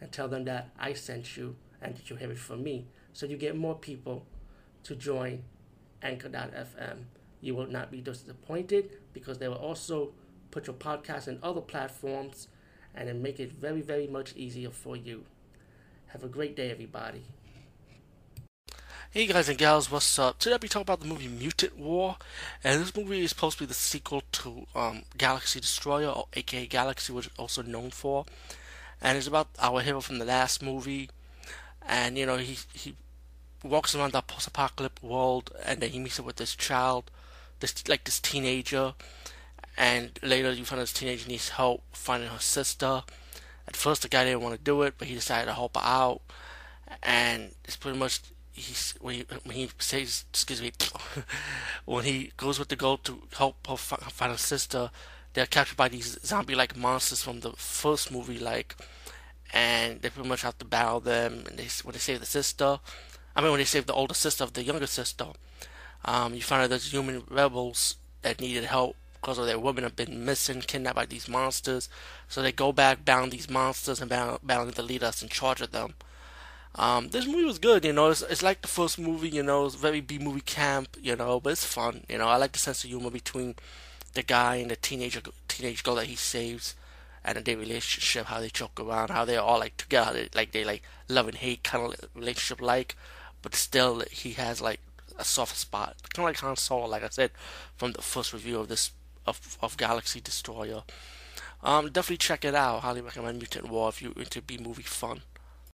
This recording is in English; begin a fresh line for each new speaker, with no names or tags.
and tell them that I sent you and that you have it from me. So you get more people to join Anchor.fm. You will not be disappointed because they will also put your podcast in other platforms and then make it very, very much easier for you. Have a great day, everybody.
Hey guys and gals, what's up? Today I'll be talking about the movie Mutant War, and this movie is supposed to be the sequel to um, Galaxy Destroyer, or aka Galaxy, which is also known for, and it's about our hero from the last movie, and you know he he walks around that post-apocalyptic world, and then he meets up with this child, this like this teenager, and later you find this teenager needs help finding her sister. At first, the guy didn't want to do it, but he decided to help her out, and it's pretty much he's when he, when he says excuse me when he goes with the goal to help her find her sister they're captured by these zombie like monsters from the first movie like and they pretty much have to battle them and they when they save the sister I mean when they save the older sister of the younger sister um, you find out there's human rebels that needed help because of their women have been missing kidnapped by these monsters so they go back battle these monsters and battle the leader that's in charge of them um, this movie was good, you know. It's, it's like the first movie, you know. It's very B movie camp, you know, but it's fun, you know. I like the sense of humor between the guy and the teenager teenage girl that he saves, and their relationship, how they joke around, how they're all like together, like they like love and hate kind of relationship, like, but still he has like a soft spot, kind of like Han Solo, like I said from the first review of this of of Galaxy Destroyer. Um, definitely check it out. Highly recommend Mutant War if you're into B movie fun.